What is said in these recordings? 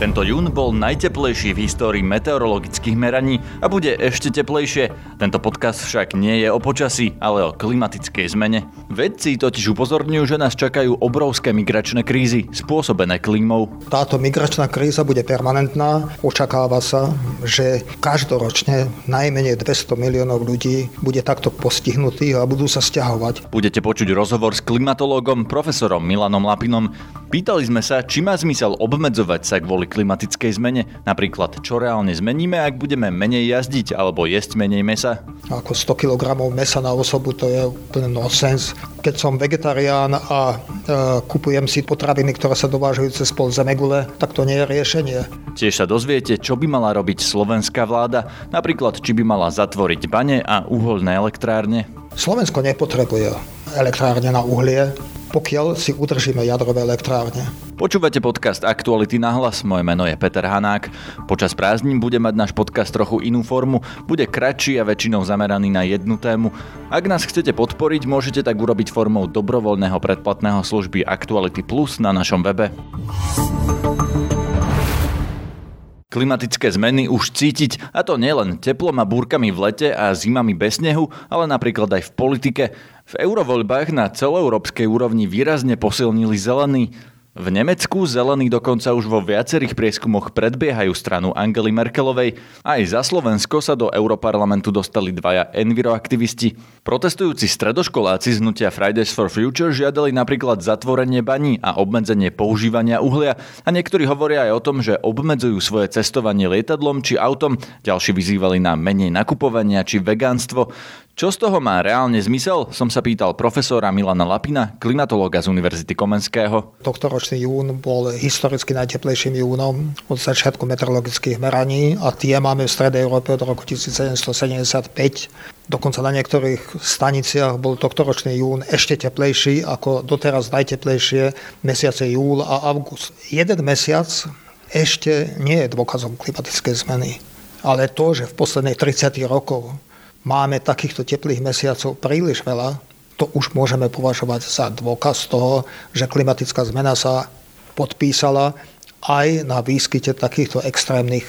Tento jún bol najteplejší v histórii meteorologických meraní a bude ešte teplejšie. Tento podcast však nie je o počasí, ale o klimatickej zmene. Vedci totiž upozorňujú, že nás čakajú obrovské migračné krízy spôsobené klímou. Táto migračná kríza bude permanentná. Očakáva sa, že každoročne najmenej 200 miliónov ľudí bude takto postihnutých a budú sa stiahovať. Budete počuť rozhovor s klimatológom profesorom Milanom Lapinom. Pýtali sme sa, či má zmysel obmedzovať sa kvôli klimatickej zmene? Napríklad, čo reálne zmeníme, ak budeme menej jazdiť alebo jesť menej mesa? Ako 100 kg mesa na osobu to je úplne nonsens. Keď som vegetarián a e, kupujem si potraviny, ktoré sa dovážajú cez pol zemegule, tak to nie je riešenie. Tiež sa dozviete, čo by mala robiť slovenská vláda, napríklad či by mala zatvoriť bane a uholné elektrárne. Slovensko nepotrebuje elektrárne na uhlie, pokiaľ si udržíme jadrové elektrárne. Počúvate podcast Aktuality na hlas, moje meno je Peter Hanák. Počas prázdnin bude mať náš podcast trochu inú formu, bude kratší a väčšinou zameraný na jednu tému. Ak nás chcete podporiť, môžete tak urobiť formou dobrovoľného predplatného služby Aktuality Plus na našom webe. Klimatické zmeny už cítiť, a to nielen teplom a búrkami v lete a zimami bez snehu, ale napríklad aj v politike. V eurovoľbách na celoeurópskej úrovni výrazne posilnili zelený. V Nemecku zelení dokonca už vo viacerých prieskumoch predbiehajú stranu Angely Merkelovej. Aj za Slovensko sa do Europarlamentu dostali dvaja enviroaktivisti. Protestujúci stredoškoláci z hnutia Fridays for Future žiadali napríklad zatvorenie baní a obmedzenie používania uhlia a niektorí hovoria aj o tom, že obmedzujú svoje cestovanie lietadlom či autom, ďalší vyzývali na menej nakupovania či vegánstvo. Čo z toho má reálne zmysel, som sa pýtal profesora Milana Lapina, klimatológa z Univerzity Komenského. Tohtoročný jún bol historicky najteplejším júnom od začiatku meteorologických meraní a tie máme v Stredej Európe od roku 1775. Dokonca na niektorých staniciach bol tohtoročný jún ešte teplejší ako doteraz najteplejšie mesiace júl a august. Jeden mesiac ešte nie je dôkazom klimatickej zmeny. Ale to, že v posledných 30 rokov máme takýchto teplých mesiacov príliš veľa, to už môžeme považovať za dôkaz toho, že klimatická zmena sa podpísala aj na výskyte takýchto extrémnych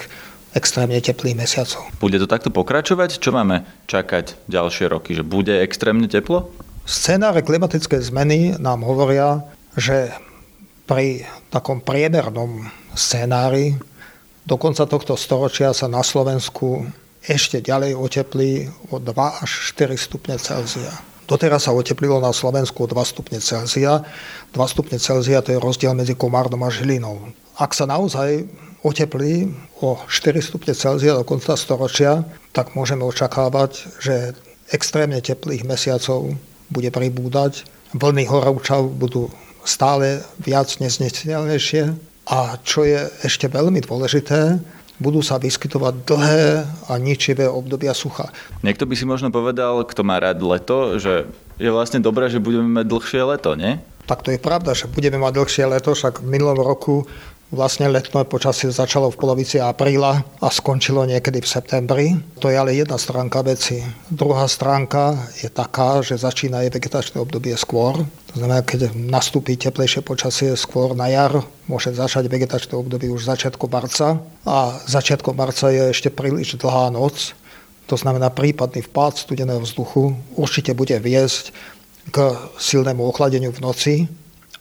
extrémne teplých mesiacov. Bude to takto pokračovať? Čo máme čakať ďalšie roky? Že bude extrémne teplo? Scenáre klimatickej zmeny nám hovoria, že pri takom priemernom scenári do konca tohto storočia sa na Slovensku ešte ďalej oteplí o 2 až 4 stupne Celzia. Doteraz sa oteplilo na Slovensku o 2 stupne Celzia. 2 stupne Celzia to je rozdiel medzi Komárnom a Žilinou. Ak sa naozaj oteplí o 4 stupne Celzia do konca storočia, tak môžeme očakávať, že extrémne teplých mesiacov bude pribúdať, vlny horúčav budú stále viac neznesiteľnejšie a čo je ešte veľmi dôležité, budú sa vyskytovať dlhé a ničivé obdobia sucha. Niekto by si možno povedal, kto má rád leto, že je vlastne dobré, že budeme mať dlhšie leto, nie? Tak to je pravda, že budeme mať dlhšie leto, však v minulom roku Vlastne letné počasie začalo v polovici apríla a skončilo niekedy v septembri. To je ale jedna stránka veci. Druhá stránka je taká, že začína aj vegetačné obdobie skôr. To znamená, keď nastúpi teplejšie počasie skôr na jar, môže začať vegetačné obdobie už začiatku marca a začiatkom marca je ešte príliš dlhá noc. To znamená, prípadný vpád studeného vzduchu určite bude viesť k silnému ochladeniu v noci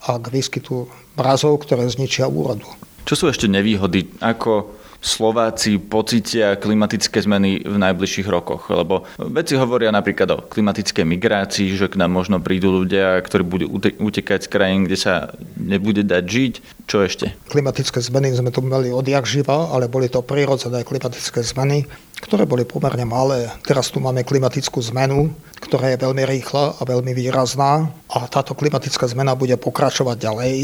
a k výskytu mrazov, ktoré zničia úrodu. Čo sú ešte nevýhody? Ako Slováci pocitia klimatické zmeny v najbližších rokoch? Lebo veci hovoria napríklad o klimatickej migrácii, že k nám možno prídu ľudia, ktorí budú utekať z krajín, kde sa nebude dať žiť. Čo ešte? Klimatické zmeny sme tu mali odjak živa, ale boli to prirodzené klimatické zmeny, ktoré boli pomerne malé. Teraz tu máme klimatickú zmenu, ktorá je veľmi rýchla a veľmi výrazná a táto klimatická zmena bude pokračovať ďalej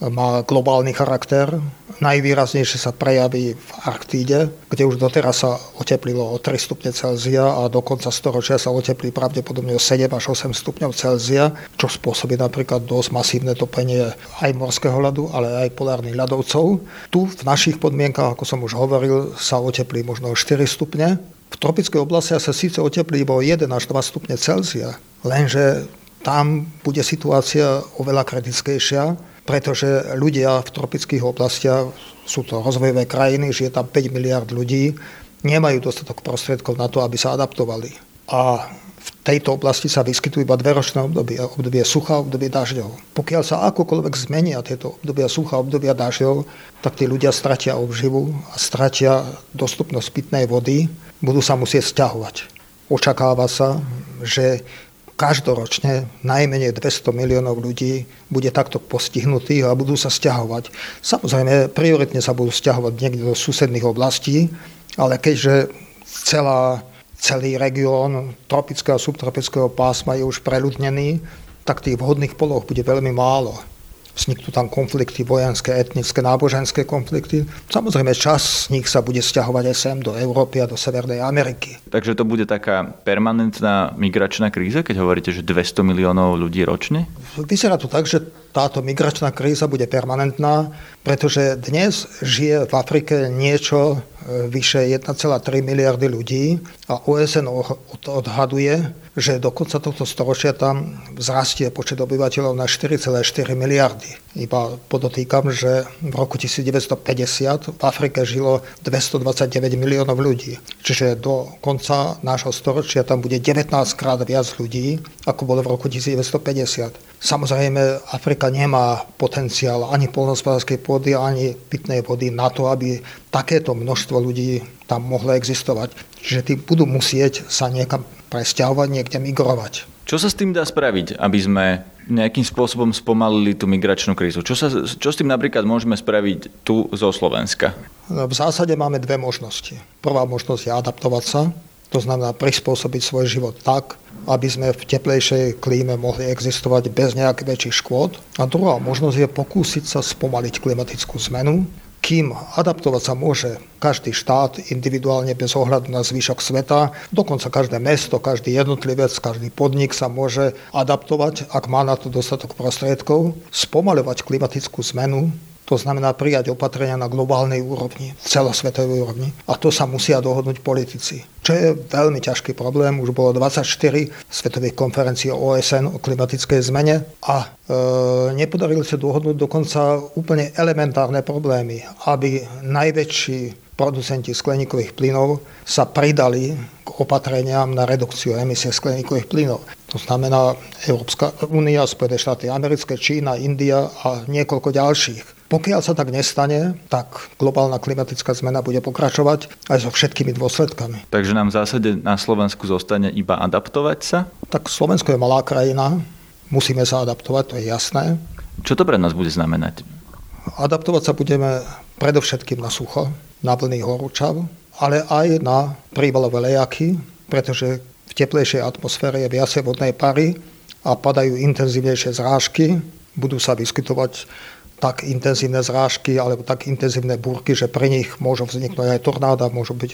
má globálny charakter. Najvýraznejšie sa prejaví v Arktíde, kde už doteraz sa oteplilo o 3 stupne Celzia a do konca storočia sa oteplí pravdepodobne o 7 až 8 stupňov Celzia, čo spôsobí napríklad dosť masívne topenie aj morského ľadu, ale aj polárnych ľadovcov. Tu v našich podmienkach, ako som už hovoril, sa oteplí možno o 4 stupne. V tropickej oblasti sa síce oteplí iba o 1 až 2 stupne Celzia, lenže tam bude situácia oveľa kritickejšia, pretože ľudia v tropických oblastiach, sú to rozvojové krajiny, žije tam 5 miliard ľudí, nemajú dostatok prostriedkov na to, aby sa adaptovali. A v tejto oblasti sa vyskytujú iba dve ročné obdobie, obdobie sucha obdobie dažďov. Pokiaľ sa akokoľvek zmenia tieto obdobia sucha obdobia dažďov, tak tí ľudia stratia obživu a stratia dostupnosť pitnej vody, budú sa musieť stiahovať. Očakáva sa, že každoročne najmenej 200 miliónov ľudí bude takto postihnutých a budú sa stiahovať. Samozrejme, prioritne sa budú stiahovať niekde do susedných oblastí, ale keďže celá, celý región tropického a subtropického pásma je už preľudnený, tak tých vhodných poloh bude veľmi málo vzniknú tam konflikty vojenské, etnické, náboženské konflikty. Samozrejme, čas z nich sa bude stiahovať aj sem do Európy a do Severnej Ameriky. Takže to bude taká permanentná migračná kríza, keď hovoríte, že 200 miliónov ľudí ročne? Vyzerá to tak, že táto migračná kríza bude permanentná, pretože dnes žije v Afrike niečo e, vyše 1,3 miliardy ľudí a OSN odhaduje, že do konca tohto storočia tam vzrastie počet obyvateľov na 4,4 miliardy. Iba podotýkam, že v roku 1950 v Afrike žilo 229 miliónov ľudí. Čiže do konca nášho storočia tam bude 19 krát viac ľudí, ako bolo v roku 1950. Samozrejme, Afrika nemá potenciál ani polnospodárskej pôdy, ani pitnej vody na to, aby takéto množstvo ľudí tam mohlo existovať. Čiže tí budú musieť sa niekam presťahovať, niekde migrovať. Čo sa s tým dá spraviť, aby sme nejakým spôsobom spomalili tú migračnú krízu? Čo, sa, čo s tým napríklad môžeme spraviť tu zo Slovenska? No, v zásade máme dve možnosti. Prvá možnosť je adaptovať sa, to znamená prispôsobiť svoj život tak, aby sme v teplejšej klíme mohli existovať bez nejakých väčších škôd. A druhá možnosť je pokúsiť sa spomaliť klimatickú zmenu kým adaptovať sa môže každý štát individuálne bez ohľadu na zvyšok sveta, dokonca každé mesto, každý jednotlivec, každý podnik sa môže adaptovať, ak má na to dostatok prostriedkov, spomaľovať klimatickú zmenu, to znamená prijať opatrenia na globálnej úrovni, celosvetovej úrovni. A to sa musia dohodnúť politici. Čo je veľmi ťažký problém. Už bolo 24 svetových konferencií OSN o klimatickej zmene a e, nepodarilo sa dohodnúť dokonca úplne elementárne problémy, aby najväčší producenti skleníkových plynov sa pridali k opatreniam na redukciu emisie skleníkových plynov. To znamená Európska únia, Spojené štáty americké, Čína, India a niekoľko ďalších. Pokiaľ sa tak nestane, tak globálna klimatická zmena bude pokračovať aj so všetkými dôsledkami. Takže nám v zásade na Slovensku zostane iba adaptovať sa? Tak Slovensko je malá krajina, musíme sa adaptovať, to je jasné. Čo to pre nás bude znamenať? Adaptovať sa budeme predovšetkým na sucho, na vlny horúčav, ale aj na prívalové lejaky, pretože v teplejšej atmosfére je viacej vodnej pary a padajú intenzívnejšie zrážky, budú sa vyskytovať tak intenzívne zrážky alebo tak intenzívne búrky, že pre nich môžu vzniknúť aj tornáda, môžu byť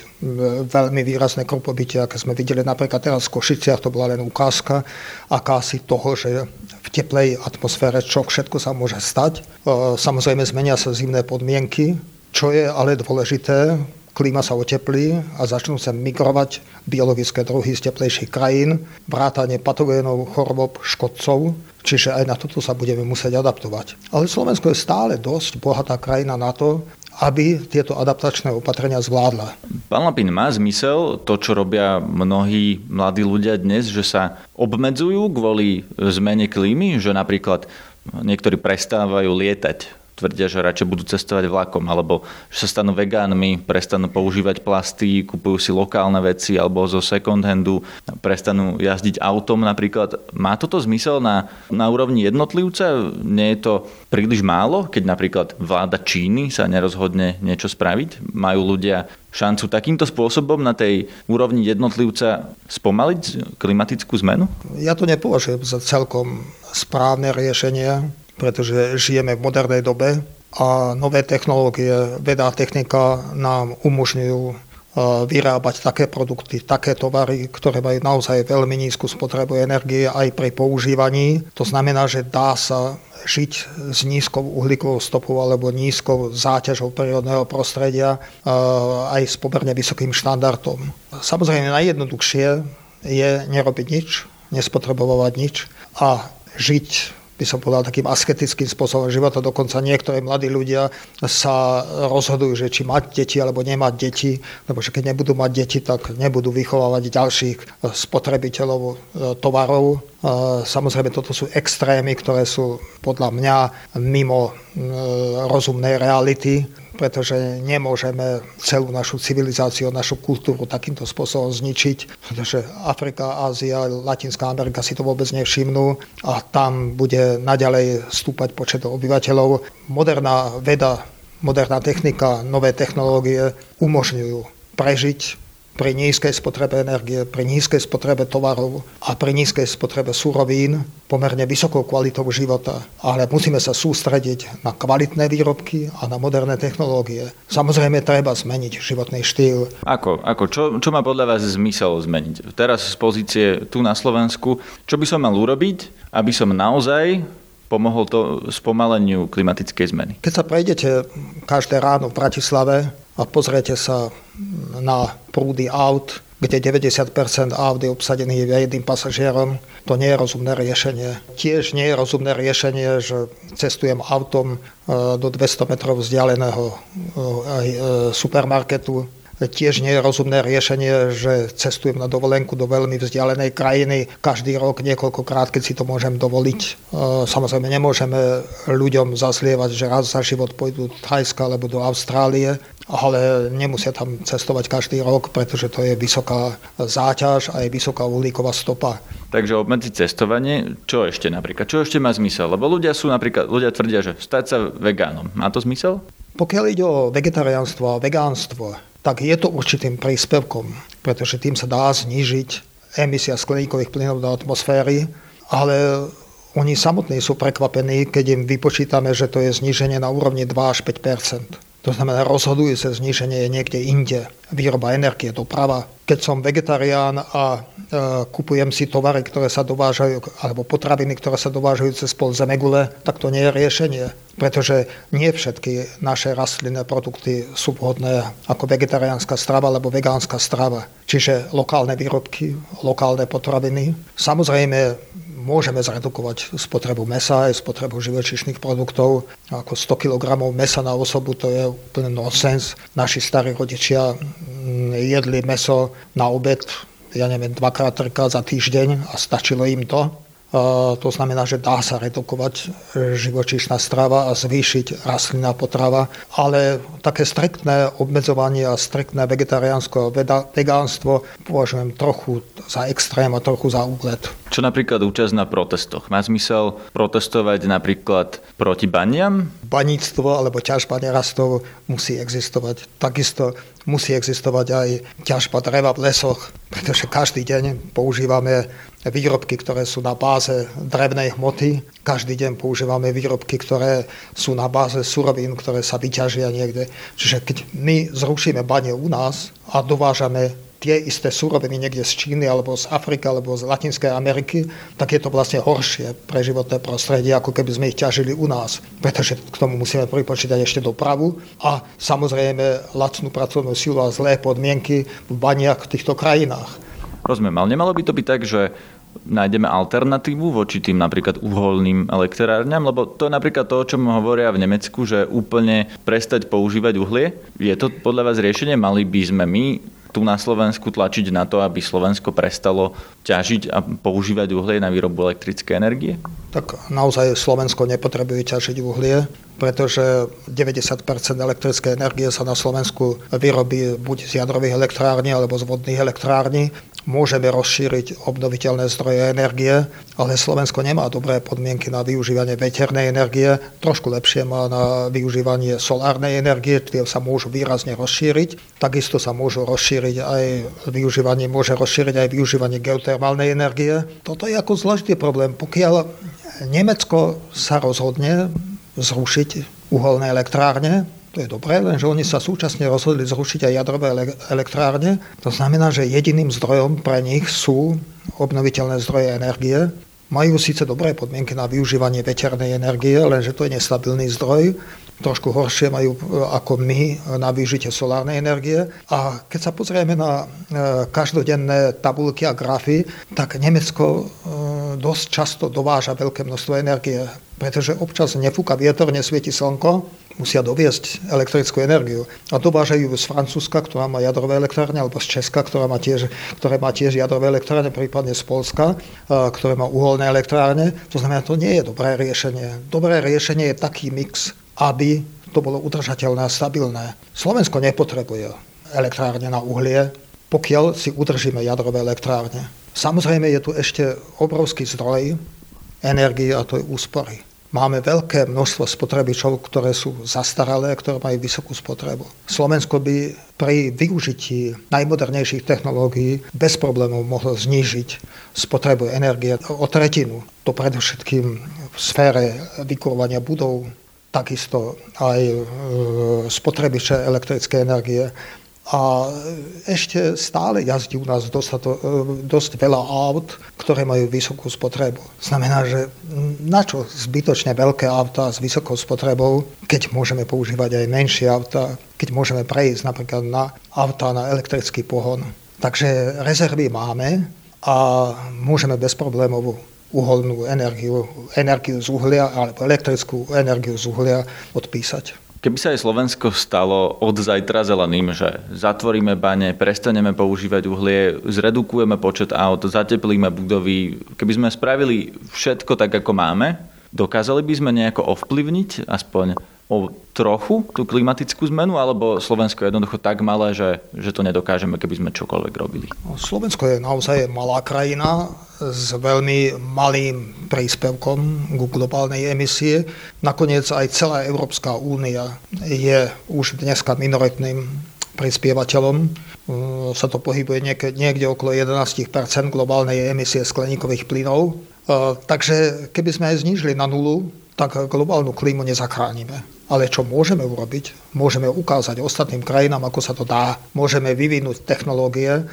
veľmi výrazné kropobytie, aké sme videli napríklad teraz v Košiciach, to bola len ukázka akási toho, že v teplej atmosfére čo všetko sa môže stať. E, samozrejme zmenia sa zimné podmienky, čo je ale dôležité, klíma sa oteplí a začnú sa migrovať biologické druhy z teplejších krajín, vrátanie patogénov, chorob, škodcov, čiže aj na toto sa budeme musieť adaptovať. Ale Slovensko je stále dosť bohatá krajina na to, aby tieto adaptačné opatrenia zvládla. Pán Lapin, má zmysel to, čo robia mnohí mladí ľudia dnes, že sa obmedzujú kvôli zmene klímy, že napríklad niektorí prestávajú lietať tvrdia, že radšej budú cestovať vlakom, alebo že sa stanú vegánmi, prestanú používať plasty, kupujú si lokálne veci alebo zo second handu, prestanú jazdiť autom napríklad. Má toto zmysel na, na úrovni jednotlivca? Nie je to príliš málo, keď napríklad vláda Číny sa nerozhodne niečo spraviť? Majú ľudia šancu takýmto spôsobom na tej úrovni jednotlivca spomaliť klimatickú zmenu? Ja to nepovažujem za celkom správne riešenie pretože žijeme v modernej dobe a nové technológie, veda a technika nám umožňujú e, vyrábať také produkty, také tovary, ktoré majú naozaj veľmi nízku spotrebu energie aj pri používaní. To znamená, že dá sa žiť s nízkou uhlíkovou stopou alebo nízkou záťažou prírodného prostredia e, aj s pomerne vysokým štandardom. Samozrejme najjednoduchšie je nerobiť nič, nespotrebovať nič a žiť by som povedal, takým asketickým spôsobom života. Dokonca niektorí mladí ľudia sa rozhodujú, že či mať deti alebo nemať deti, lebo že keď nebudú mať deti, tak nebudú vychovávať ďalších spotrebiteľov e, tovarov. E, samozrejme, toto sú extrémy, ktoré sú podľa mňa mimo e, rozumnej reality pretože nemôžeme celú našu civilizáciu, našu kultúru takýmto spôsobom zničiť, pretože Afrika, Ázia, Latinská Amerika si to vôbec nevšimnú a tam bude naďalej stúpať počet obyvateľov. Moderná veda, moderná technika, nové technológie umožňujú prežiť pri nízkej spotrebe energie, pri nízkej spotrebe tovarov a pri nízkej spotrebe surovín pomerne vysokou kvalitou života. Ale musíme sa sústrediť na kvalitné výrobky a na moderné technológie. Samozrejme, treba zmeniť životný štýl. Ako? Ako? Čo, čo má podľa vás zmysel zmeniť? Teraz z pozície tu na Slovensku, čo by som mal urobiť, aby som naozaj pomohol to spomaleniu klimatickej zmeny? Keď sa prejdete každé ráno v Bratislave a pozriete sa na prúdy aut, kde 90% aut je obsadený jedným pasažierom, to nie je rozumné riešenie. Tiež nie je rozumné riešenie, že cestujem autom e, do 200 metrov vzdialeného e, e, supermarketu, Tiež nie je rozumné riešenie, že cestujem na dovolenku do veľmi vzdialenej krajiny každý rok niekoľkokrát, keď si to môžem dovoliť. Samozrejme nemôžeme ľuďom zaslievať, že raz za život pôjdu do Thajska alebo do Austrálie, ale nemusia tam cestovať každý rok, pretože to je vysoká záťaž a je vysoká uhlíková stopa. Takže obmedziť cestovanie, čo ešte napríklad? Čo ešte má zmysel? Lebo ľudia sú napríklad, ľudia tvrdia, že stať sa vegánom. Má to zmysel? Pokiaľ ide o vegetariánstvo a vegánstvo, tak je to určitým príspevkom, pretože tým sa dá znížiť emisia skleníkových plynov do atmosféry, ale oni samotní sú prekvapení, keď im vypočítame, že to je zníženie na úrovni 2 až 5 to znamená, rozhodujúce zníženie je niekde inde. Výroba energie, doprava. Keď som vegetarián a e, kupujem si tovary, ktoré sa dovážajú, alebo potraviny, ktoré sa dovážajú cez pol zemegule, tak to nie je riešenie. Pretože nie všetky naše rastlinné produkty sú vhodné ako vegetariánska strava alebo vegánska strava. Čiže lokálne výrobky, lokálne potraviny. Samozrejme, môžeme zredukovať spotrebu mesa aj spotrebu živočíšnych produktov. Ako 100 kg mesa na osobu to je úplne nonsens. Naši starí rodičia mm, jedli meso na obed, ja neviem, dvakrát, trikrát za týždeň a stačilo im to. To znamená, že dá sa redukovať e, živočíšna strava a zvýšiť rastlinná potrava, ale také striktné obmedzovanie a striktné vegetariánsko a vegánstvo považujem trochu za extrém a trochu za úlet. Čo napríklad účasť na protestoch? Má zmysel protestovať napríklad proti baniam? Baníctvo alebo ťažba nerastov musí existovať. Takisto musí existovať aj ťažba dreva v lesoch, pretože každý deň používame výrobky, ktoré sú na báze drevnej hmoty. Každý deň používame výrobky, ktoré sú na báze surovín, ktoré sa vyťažia niekde. Čiže keď my zrušíme bane u nás a dovážame tie isté súroviny niekde z Číny alebo z Afriky alebo z Latinskej Ameriky, tak je to vlastne horšie pre životné prostredie, ako keby sme ich ťažili u nás. Pretože k tomu musíme pripočítať ešte dopravu a samozrejme lacnú pracovnú silu a zlé podmienky v baniach v týchto krajinách. Rozumiem, ale nemalo by to byť tak, že nájdeme alternatívu voči tým napríklad uholným elektrárňam, lebo to je napríklad to, o čom hovoria v Nemecku, že úplne prestať používať uhlie. Je to podľa vás riešenie? Mali by sme my tu na Slovensku tlačiť na to, aby Slovensko prestalo ťažiť a používať uhlie na výrobu elektrickej energie? Tak naozaj Slovensko nepotrebuje ťažiť uhlie, pretože 90% elektrickej energie sa na Slovensku vyrobí buď z jadrových elektrární alebo z vodných elektrární môžeme rozšíriť obnoviteľné zdroje energie, ale Slovensko nemá dobré podmienky na využívanie veternej energie, trošku lepšie má na využívanie solárnej energie, tie sa môžu výrazne rozšíriť. Takisto sa môžu rozšíriť aj využívanie, môže rozšíriť aj využívanie geotermálnej energie. Toto je ako zložitý problém. Pokiaľ Nemecko sa rozhodne zrušiť uholné elektrárne, to je dobré, lenže oni sa súčasne rozhodli zrušiť aj jadrové elektrárne. To znamená, že jediným zdrojom pre nich sú obnoviteľné zdroje energie. Majú síce dobré podmienky na využívanie veternej energie, lenže to je nestabilný zdroj. Trošku horšie majú ako my na využitie solárnej energie. A keď sa pozrieme na každodenné tabulky a grafy, tak Nemecko dosť často dováža veľké množstvo energie, pretože občas nefúka vietor, nesvieti slnko, musia doviesť elektrickú energiu. A dovážajú z Francúzska, ktorá má jadrové elektrárne, alebo z Česka, ktorá má tiež, ktoré má tiež jadrové elektrárne, prípadne z Polska, ktoré má uholné elektrárne. To znamená, to nie je dobré riešenie. Dobré riešenie je taký mix, aby to bolo udržateľné a stabilné. Slovensko nepotrebuje elektrárne na uhlie, pokiaľ si udržíme jadrové elektrárne. Samozrejme je tu ešte obrovský zdroj energie a to je úspory. Máme veľké množstvo spotrebičov, ktoré sú zastaralé, ktoré majú vysokú spotrebu. Slovensko by pri využití najmodernejších technológií bez problémov mohlo znížiť spotrebu energie o tretinu. To predovšetkým v sfére vykurovania budov, takisto aj e, spotrebiče elektrické energie a ešte stále jazdí u nás dostato, dosť veľa aut, ktoré majú vysokú spotrebu. Znamená, že na čo zbytočne veľké auta s vysokou spotrebou, keď môžeme používať aj menšie auta, keď môžeme prejsť napríklad na auta na elektrický pohon. Takže rezervy máme a môžeme bez problémov uholnú energiu, energiu z uhlia alebo elektrickú energiu z uhlia odpísať. Keby sa aj Slovensko stalo od zajtra zeleným, že zatvoríme bane, prestaneme používať uhlie, zredukujeme počet aut, zateplíme budovy, keby sme spravili všetko tak, ako máme, dokázali by sme nejako ovplyvniť aspoň o trochu tú klimatickú zmenu, alebo Slovensko je jednoducho tak malé, že, že to nedokážeme, keby sme čokoľvek robili? No, Slovensko je naozaj malá krajina s veľmi malým príspevkom k globálnej emisie. Nakoniec aj celá Európska únia je už dneska minoritným prispievateľom. Sa to pohybuje niekde, okolo 11% globálnej emisie skleníkových plynov. Takže keby sme aj znížili na nulu, tak globálnu klímu nezachránime. Ale čo môžeme urobiť? Môžeme ukázať ostatným krajinám, ako sa to dá. Môžeme vyvinúť technológie, e,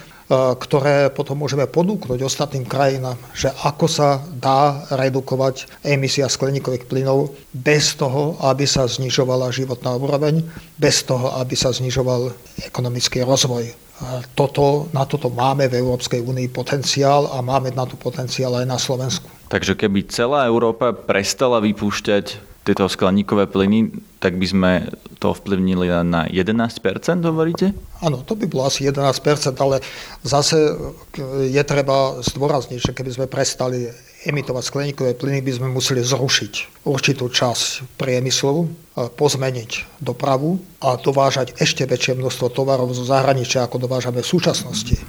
ktoré potom môžeme ponúknuť ostatným krajinám, že ako sa dá redukovať emisia skleníkových plynov bez toho, aby sa znižovala životná úroveň, bez toho, aby sa znižoval ekonomický rozvoj. Toto, na toto máme v Európskej únii potenciál a máme na to potenciál aj na Slovensku. Takže keby celá Európa prestala vypúšťať tieto skleníkové plyny, tak by sme to ovplyvnili na 11%, hovoríte? Áno, to by bolo asi 11%, ale zase je treba zdôrazniť, že keby sme prestali emitovať skleníkové plyny, by sme museli zrušiť určitú časť priemyslu, pozmeniť dopravu a dovážať ešte väčšie množstvo tovarov zo zahraničia, ako dovážame v súčasnosti.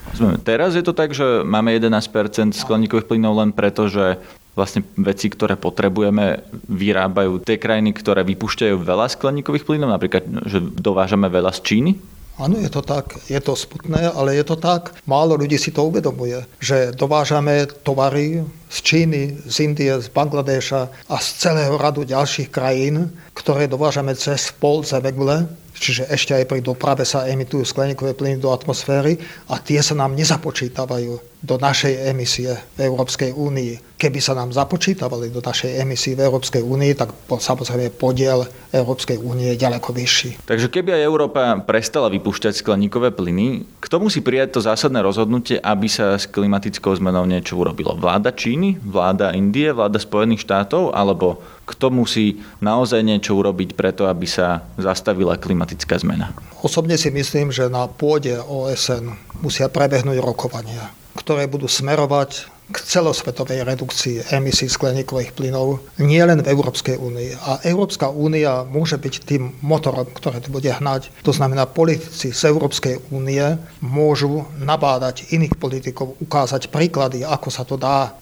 Teraz je to tak, že máme 11% skleníkových plynov len preto, že vlastne veci, ktoré potrebujeme, vyrábajú tie krajiny, ktoré vypúšťajú veľa skleníkových plynov, napríklad, že dovážame veľa z Číny? Áno, je to tak. Je to smutné, ale je to tak. Málo ľudí si to uvedomuje, že dovážame tovary z Číny, z Indie, z Bangladeša a z celého radu ďalších krajín, ktoré dovážame cez pol Zemegule, čiže ešte aj pri doprave sa emitujú skleníkové plyny do atmosféry a tie sa nám nezapočítavajú do našej emisie v Európskej únii. Keby sa nám započítavali do našej emisie v Európskej únii, tak samozrejme podiel Európskej únie je ďaleko vyšší. Takže keby aj Európa prestala vypúšťať skleníkové plyny, kto musí prijať to zásadné rozhodnutie, aby sa s klimatickou zmenou niečo urobilo? Vláda Číny, vláda Indie, vláda Spojených štátov, alebo kto musí naozaj niečo urobiť preto, aby sa zastavila klimatická zmena? Osobne si myslím, že na pôde OSN musia prebehnúť rokovania ktoré budú smerovať k celosvetovej redukcii emisí skleníkových plynov nie len v Európskej únii. A Európska únia môže byť tým motorom, ktoré to bude hnať. To znamená, politici z Európskej únie môžu nabádať iných politikov, ukázať príklady, ako sa to dá.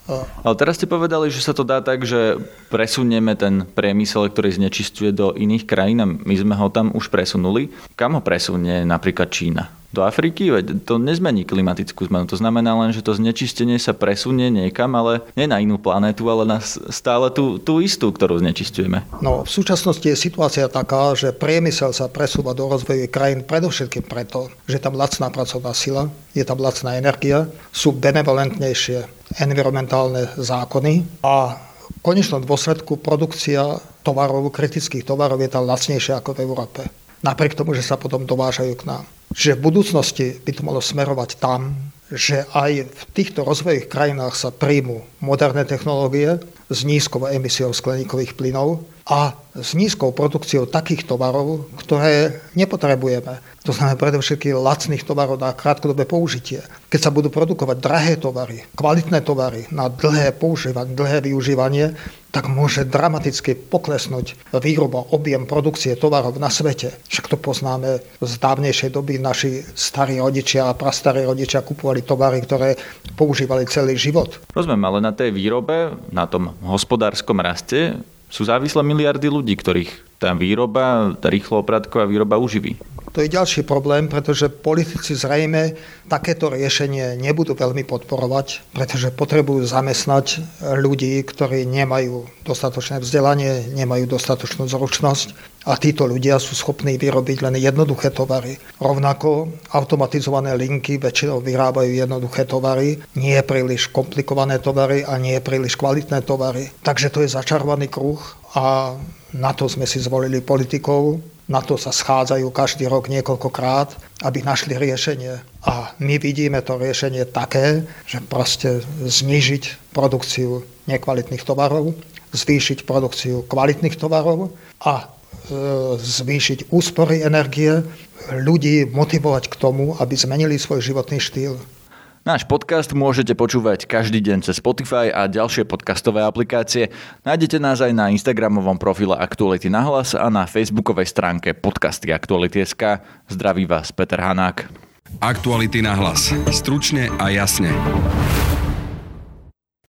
Ale teraz ste povedali, že sa to dá tak, že presunieme ten priemysel, ktorý znečistuje do iných krajín a my sme ho tam už presunuli. Kam ho presunie napríklad Čína? Do Afriky, veď to nezmení klimatickú zmenu. To znamená len, že to znečistenie sa presunie niekam, ale nie na inú planétu, ale na stále tú, tú istú, ktorú znečistujeme. No, v súčasnosti je situácia taká, že priemysel sa presúva do rozvojových krajín predovšetkým preto, že tam lacná pracovná sila, je tam lacná energia, sú benevolentnejšie environmentálne zákony a v konečnom dôsledku produkcia tovarov, kritických tovarov je tam lacnejšia ako v Európe. Napriek tomu, že sa potom dovážajú k nám. Čiže v budúcnosti by to malo smerovať tam, že aj v týchto rozvojových krajinách sa príjmu moderné technológie s nízkou emisiou skleníkových plynov a s nízkou produkciou takých tovarov, ktoré nepotrebujeme. To znamená predovšetkým lacných tovarov na krátkodobé použitie. Keď sa budú produkovať drahé tovary, kvalitné tovary na dlhé používanie, dlhé využívanie, tak môže dramaticky poklesnúť výroba, objem produkcie tovarov na svete. Však to poznáme z dávnejšej doby. Naši starí rodičia a prastarí rodičia kupovali tovary, ktoré používali celý život. Rozumiem, ale na tej výrobe, na tom hospodárskom raste sú závislé miliardy ľudí, ktorých tá výroba, tá rýchlo opratková výroba uživí. To je ďalší problém, pretože politici zrejme takéto riešenie nebudú veľmi podporovať, pretože potrebujú zamestnať ľudí, ktorí nemajú dostatočné vzdelanie, nemajú dostatočnú zručnosť a títo ľudia sú schopní vyrobiť len jednoduché tovary. Rovnako automatizované linky väčšinou vyrábajú jednoduché tovary, nie príliš komplikované tovary a nie príliš kvalitné tovary. Takže to je začarovaný kruh a na to sme si zvolili politikov, na to sa schádzajú každý rok niekoľkokrát, aby našli riešenie. A my vidíme to riešenie také, že proste znižiť produkciu nekvalitných tovarov, zvýšiť produkciu kvalitných tovarov a e, zvýšiť úspory energie, ľudí motivovať k tomu, aby zmenili svoj životný štýl. Náš podcast môžete počúvať každý deň cez Spotify a ďalšie podcastové aplikácie. Nájdete nás aj na Instagramovom profile Aktuality na hlas a na facebookovej stránke podcasty Aktuality.sk. Zdraví vás Peter Hanák. Aktuality na hlas. Stručne a jasne.